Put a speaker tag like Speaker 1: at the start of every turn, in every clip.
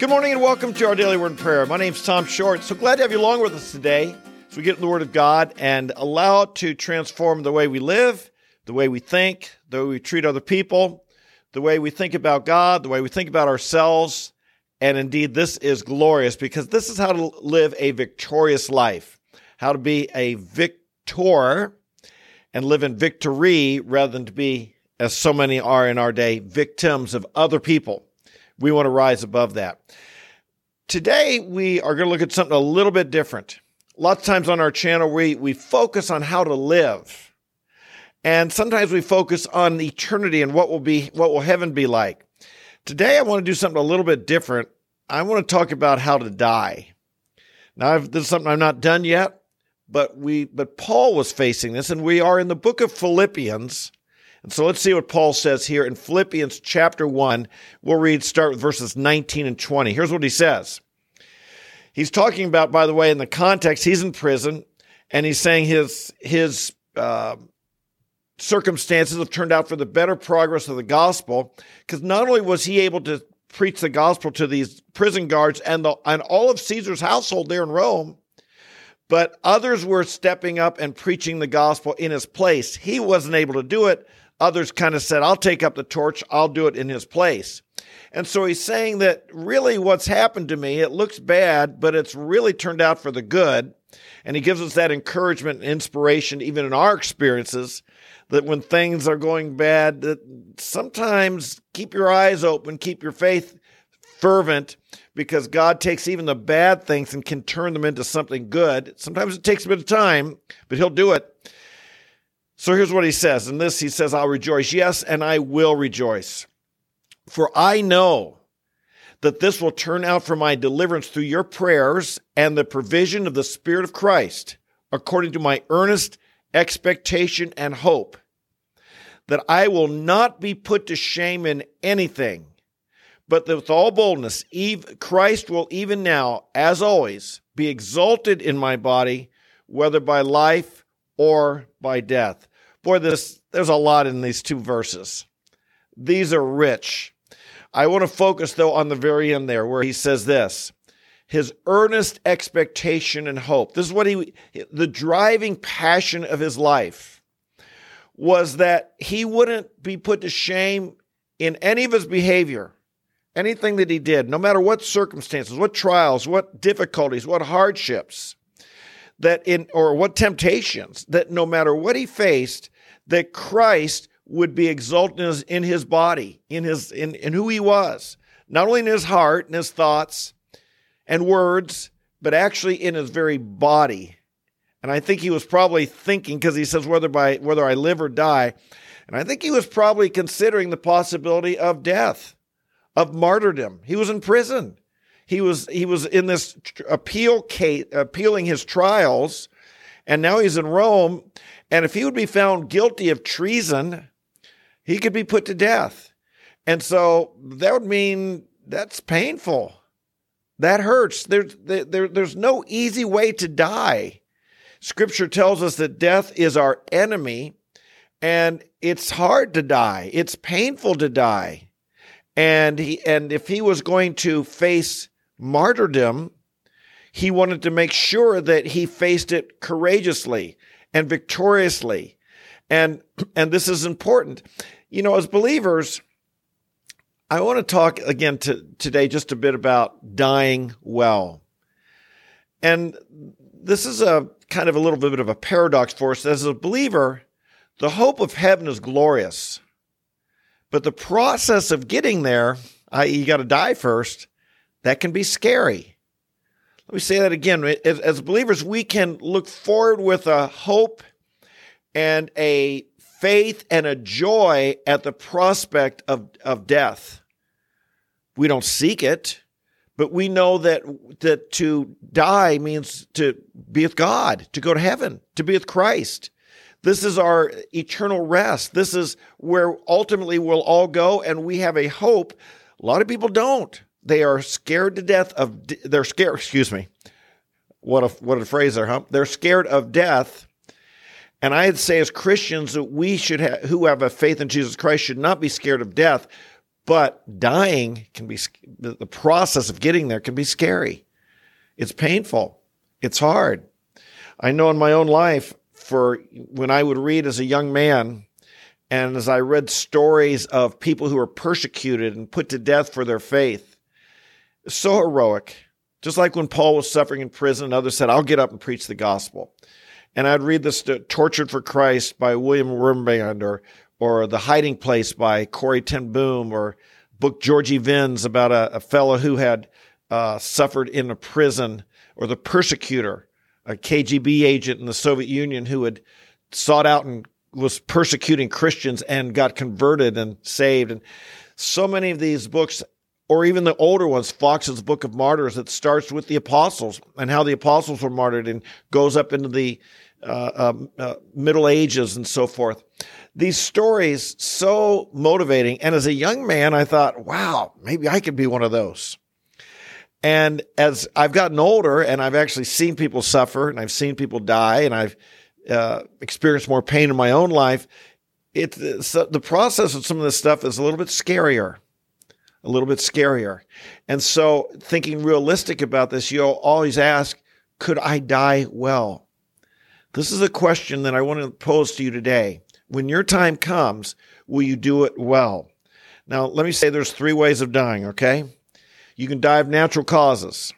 Speaker 1: Good morning and welcome to our daily word and prayer. My name's Tom Short. So glad to have you along with us today as we get in the Word of God and allow it to transform the way we live, the way we think, the way we treat other people, the way we think about God, the way we think about ourselves. And indeed, this is glorious because this is how to live a victorious life, how to be a victor and live in victory rather than to be, as so many are in our day, victims of other people. We want to rise above that. Today, we are going to look at something a little bit different. Lots of times on our channel, we, we focus on how to live. And sometimes we focus on eternity and what will be, what will heaven be like. Today, I want to do something a little bit different. I want to talk about how to die. Now, I've, this is something I'm not done yet, but we, but Paul was facing this, and we are in the book of Philippians, and so let's see what Paul says here in Philippians chapter 1. We'll read, start with verses 19 and 20. Here's what he says. He's talking about, by the way, in the context, he's in prison and he's saying his, his, uh, circumstances have turned out for the better progress of the gospel because not only was he able to preach the gospel to these prison guards and the, and all of Caesar's household there in Rome, but others were stepping up and preaching the gospel in his place. He wasn't able to do it Others kind of said, I'll take up the torch, I'll do it in his place. And so he's saying that really what's happened to me, it looks bad, but it's really turned out for the good. And he gives us that encouragement and inspiration, even in our experiences, that when things are going bad, that sometimes keep your eyes open, keep your faith fervent, because God takes even the bad things and can turn them into something good. Sometimes it takes a bit of time, but he'll do it. So here's what he says. In this, he says, I'll rejoice. Yes, and I will rejoice. For I know that this will turn out for my deliverance through your prayers and the provision of the Spirit of Christ, according to my earnest expectation and hope, that I will not be put to shame in anything, but that with all boldness, Christ will even now, as always, be exalted in my body, whether by life or by death. Boy, this there's a lot in these two verses. These are rich. I want to focus though on the very end there where he says this. His earnest expectation and hope. This is what he the driving passion of his life was that he wouldn't be put to shame in any of his behavior, anything that he did, no matter what circumstances, what trials, what difficulties, what hardships that in or what temptations that no matter what he faced that christ would be exalted in his body in his in, in who he was not only in his heart and his thoughts and words but actually in his very body. And i think he was probably thinking because he says whether by whether i live or die and i think he was probably considering the possibility of death of martyrdom. He was in prison he was he was in this appeal case, appealing his trials, and now he's in Rome. And if he would be found guilty of treason, he could be put to death. And so that would mean that's painful. That hurts. There's there, there's no easy way to die. Scripture tells us that death is our enemy, and it's hard to die. It's painful to die. And he and if he was going to face martyrdom, he wanted to make sure that he faced it courageously and victoriously. And, and this is important. You know, as believers, I want to talk again to, today just a bit about dying well. And this is a kind of a little bit of a paradox for us. As a believer, the hope of heaven is glorious. But the process of getting there, i.e., you got to die first, that can be scary. Let me say that again. As, as believers, we can look forward with a hope and a faith and a joy at the prospect of, of death. We don't seek it, but we know that, that to die means to be with God, to go to heaven, to be with Christ. This is our eternal rest. This is where ultimately we'll all go, and we have a hope. A lot of people don't. They are scared to death of, they're scared, excuse me. What a, what a phrase there, huh? They're scared of death. And I'd say as Christians that we should have, who have a faith in Jesus Christ should not be scared of death, But dying can be, the process of getting there can be scary. It's painful. It's hard. I know in my own life, for when I would read as a young man, and as I read stories of people who were persecuted and put to death for their faith, so heroic. Just like when Paul was suffering in prison, and others said, I'll get up and preach the gospel. And I'd read this Tortured for Christ by William Wurmbrand or, or The Hiding Place by Corrie ten Boom or book Georgi Vins about a, a fellow who had uh, suffered in a prison or The Persecutor, a KGB agent in the Soviet Union who had sought out and was persecuting Christians and got converted and saved. And so many of these books, or even the older ones, Foxe's Book of Martyrs, that starts with the apostles and how the apostles were martyred and goes up into the uh, um, uh, Middle Ages and so forth. These stories so motivating. And as a young man, I thought, wow, maybe I could be one of those. And as I've gotten older and I've actually seen people suffer and I've seen people die and I've uh, experienced more pain in my own life, it, the process of some of this stuff is a little bit scarier, a little bit scarier. And so thinking realistic about this, you'll always ask, could I die well? This is a question that I want to pose to you today. When your time comes, will you do it well? Now, let me say there's three ways of dying, okay? You can die of natural causes.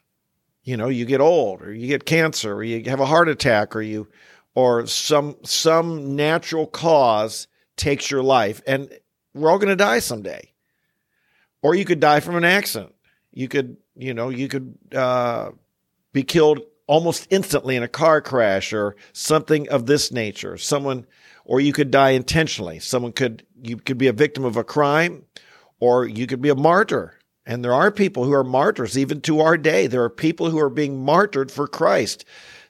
Speaker 1: You know, you get old or you get cancer or you have a heart attack or you or some some natural cause takes your life and we're all going to die someday. Or you could die from an accident. You could, you know, you could uh, be killed almost instantly in a car crash or something of this nature. Someone, or you could die intentionally. Someone could, you could be a victim of a crime or you could be a martyr. And there are people who are martyrs even to our day. There are people who are being martyred for Christ.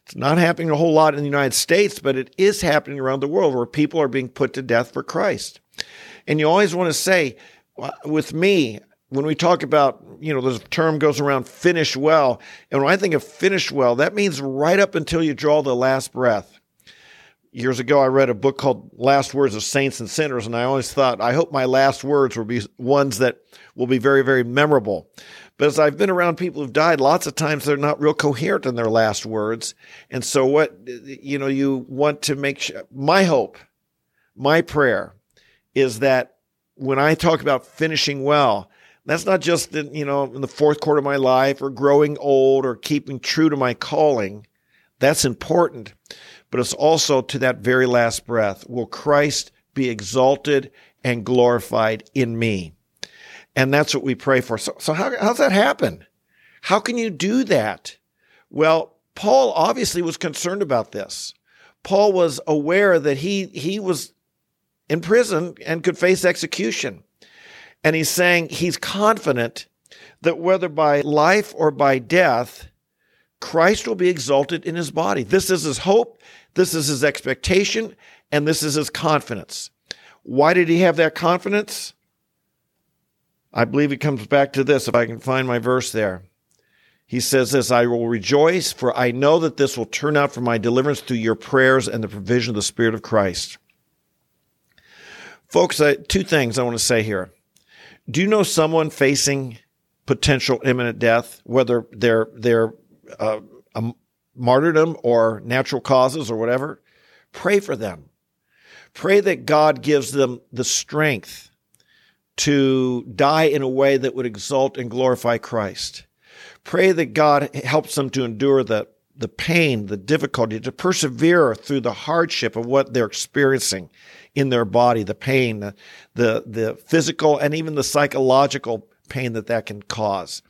Speaker 1: It's not happening a whole lot in the United States, but it is happening around the world where people are being put to death for Christ. And you always want to say, with me, when we talk about, you know, the term goes around finish well. And when I think of finish well, that means right up until you draw the last breath. Years ago, I read a book called Last Words of Saints and Sinners, and I always thought, I hope my last words will be ones that will be very, very memorable. But as I've been around people who've died, lots of times they're not real coherent in their last words. And so what, you know, you want to make sure, my hope, my prayer is that when I talk about finishing well, that's not just in, you know, in the fourth quarter of my life or growing old or keeping true to my calling. That's important. But it's also to that very last breath. Will Christ be exalted and glorified in me? And that's what we pray for. So, so how, how's that happen? How can you do that? Well, Paul obviously was concerned about this. Paul was aware that he, he was in prison and could face execution. And he's saying he's confident that whether by life or by death, Christ will be exalted in his body. This is his hope, this is his expectation, and this is his confidence. Why did he have that confidence? I believe it comes back to this, if I can find my verse there. He says this I will rejoice, for I know that this will turn out for my deliverance through your prayers and the provision of the Spirit of Christ. Folks, two things I want to say here. Do you know someone facing potential imminent death, whether they're they're uh, a martyrdom or natural causes or whatever? Pray for them. Pray that God gives them the strength to die in a way that would exalt and glorify Christ. Pray that God helps them to endure the, the pain, the difficulty, to persevere through the hardship of what they're experiencing in their body, the pain, the, the, the physical and even the psychological pain that that can cause.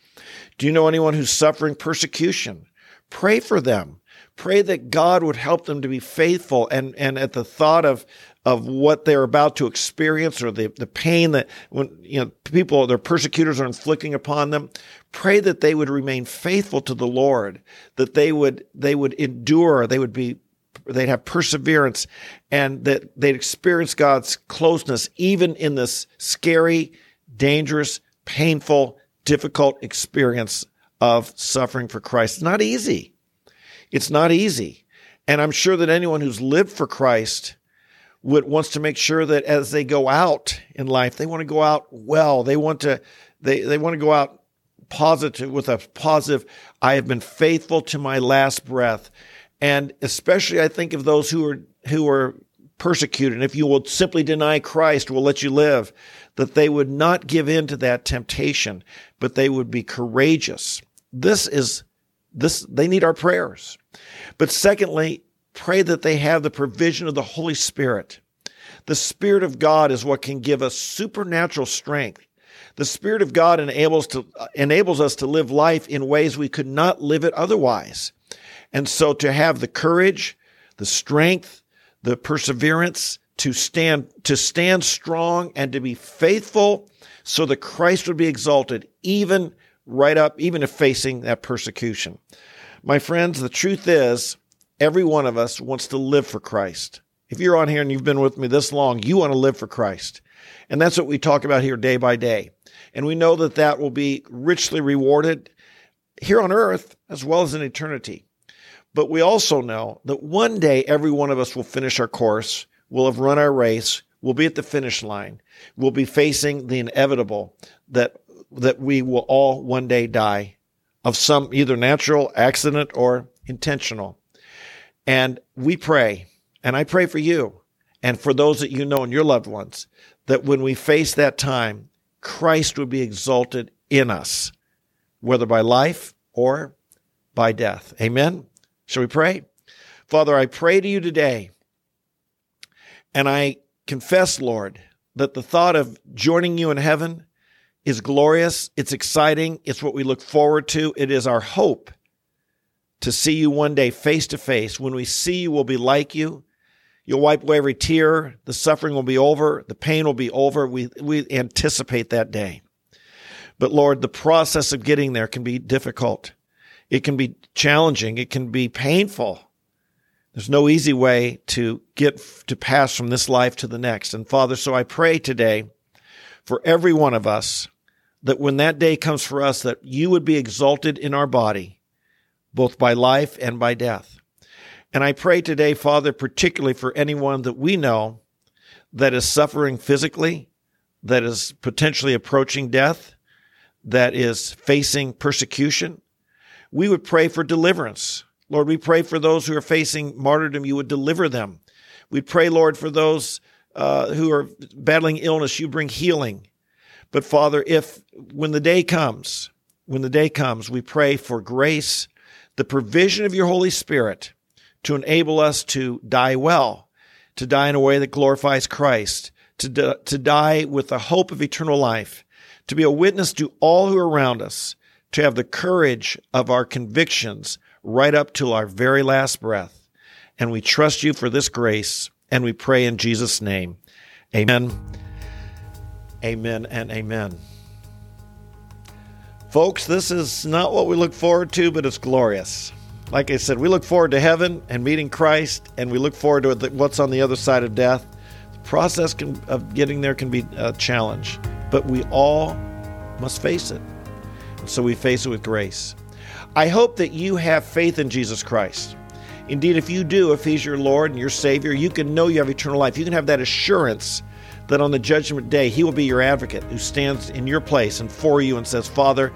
Speaker 1: Do you know anyone who's suffering persecution? Pray for them. Pray that God would help them to be faithful and, and at the thought of, of what they're about to experience or the, the pain that when you know people their persecutors are inflicting upon them pray that they would remain faithful to the lord that they would they would endure they would be they'd have perseverance and that they'd experience God's closeness even in this scary, dangerous, painful, difficult experience of suffering for Christ. It's not easy. It's not easy. And I'm sure that anyone who's lived for Christ would, wants to make sure that as they go out in life, they want to go out well. They want to they they want to go out positive with a positive. I have been faithful to my last breath, and especially I think of those who are who are persecuted. And if you will simply deny Christ, will let you live. That they would not give in to that temptation, but they would be courageous. This is this. They need our prayers. But secondly, pray that they have the provision of the Holy Spirit. The Spirit of God is what can give us supernatural strength. The Spirit of God enables to enables us to live life in ways we could not live it otherwise. And so to have the courage, the strength, the perseverance to stand to stand strong and to be faithful so that Christ would be exalted even right up even if facing that persecution. My friends, the truth is every one of us wants to live for Christ. If you're on here and you've been with me this long, you want to live for Christ. And that's what we talk about here day by day. And we know that that will be richly rewarded here on earth as well as in eternity. But we also know that one day every one of us will finish our course, will have run our race, will be at the finish line, will be facing the inevitable that that we will all one day die of some either natural accident or intentional. And we pray, and I pray for you and for those that you know and your loved ones, that when we face that time, Christ would be exalted in us, whether by life or by death. Amen. Shall we pray? Father, I pray to you today, and I confess, Lord, that the thought of joining you in heaven is glorious. It's exciting. It's what we look forward to. It is our hope to see you one day face to face. When we see you, we'll be like you. You'll wipe away every tear. The suffering will be over. The pain will be over. We, we anticipate that day. But Lord, the process of getting there can be difficult. It can be challenging. It can be painful. There's no easy way to get to pass from this life to the next. And Father, so I pray today for every one of us that when that day comes for us, that you would be exalted in our body, both by life and by death. And I pray today, Father, particularly for anyone that we know that is suffering physically, that is potentially approaching death, that is facing persecution, we would pray for deliverance. Lord, we pray for those who are facing martyrdom, you would deliver them. We pray, Lord, for those uh, who are battling illness, you bring healing. But Father, if when the day comes, when the day comes, we pray for grace, the provision of your Holy Spirit to enable us to die well, to die in a way that glorifies Christ, to, to die with the hope of eternal life, to be a witness to all who are around us, to have the courage of our convictions right up to our very last breath. And we trust you for this grace, and we pray in Jesus' name. Amen. Amen and amen. Folks, this is not what we look forward to, but it's glorious. Like I said, we look forward to heaven and meeting Christ, and we look forward to what's on the other side of death. The process can, of getting there can be a challenge, but we all must face it so we face it with grace. I hope that you have faith in Jesus Christ. Indeed, if you do, if He's your Lord and your Savior, you can know you have eternal life. You can have that assurance that on the judgment day, He will be your advocate who stands in your place and for you and says, Father,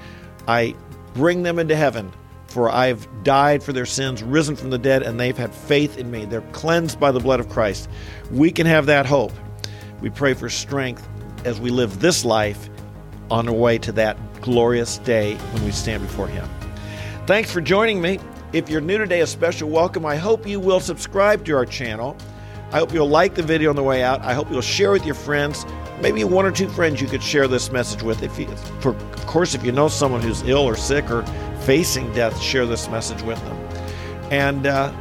Speaker 1: I bring them into heaven, for I've died for their sins, risen from the dead, and they've had faith in me. They're cleansed by the blood of Christ. We can have that hope. We pray for strength as we live this life on our way to that glorious day when we stand before Him. Thanks for joining me. If you're new today, a special welcome. I hope you will subscribe to our channel. I hope you'll like the video on the way out. I hope you'll share with your friends. Maybe one or two friends you could share this message with. If you, for of course, if you know someone who's ill or sick or facing death, share this message with them. And uh,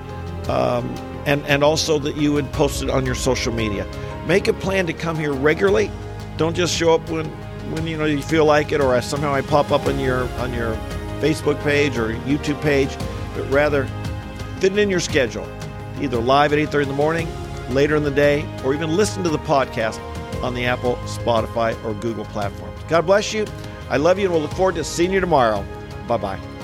Speaker 1: um, and and also that you would post it on your social media. Make a plan to come here regularly. Don't just show up when when you know you feel like it, or somehow I pop up on your on your Facebook page or YouTube page, but rather fit it in your schedule, either live at 8:30 in the morning, later in the day, or even listen to the podcast on the Apple, Spotify, or Google platforms. God bless you. I love you, and we'll look forward to seeing you tomorrow. Bye bye.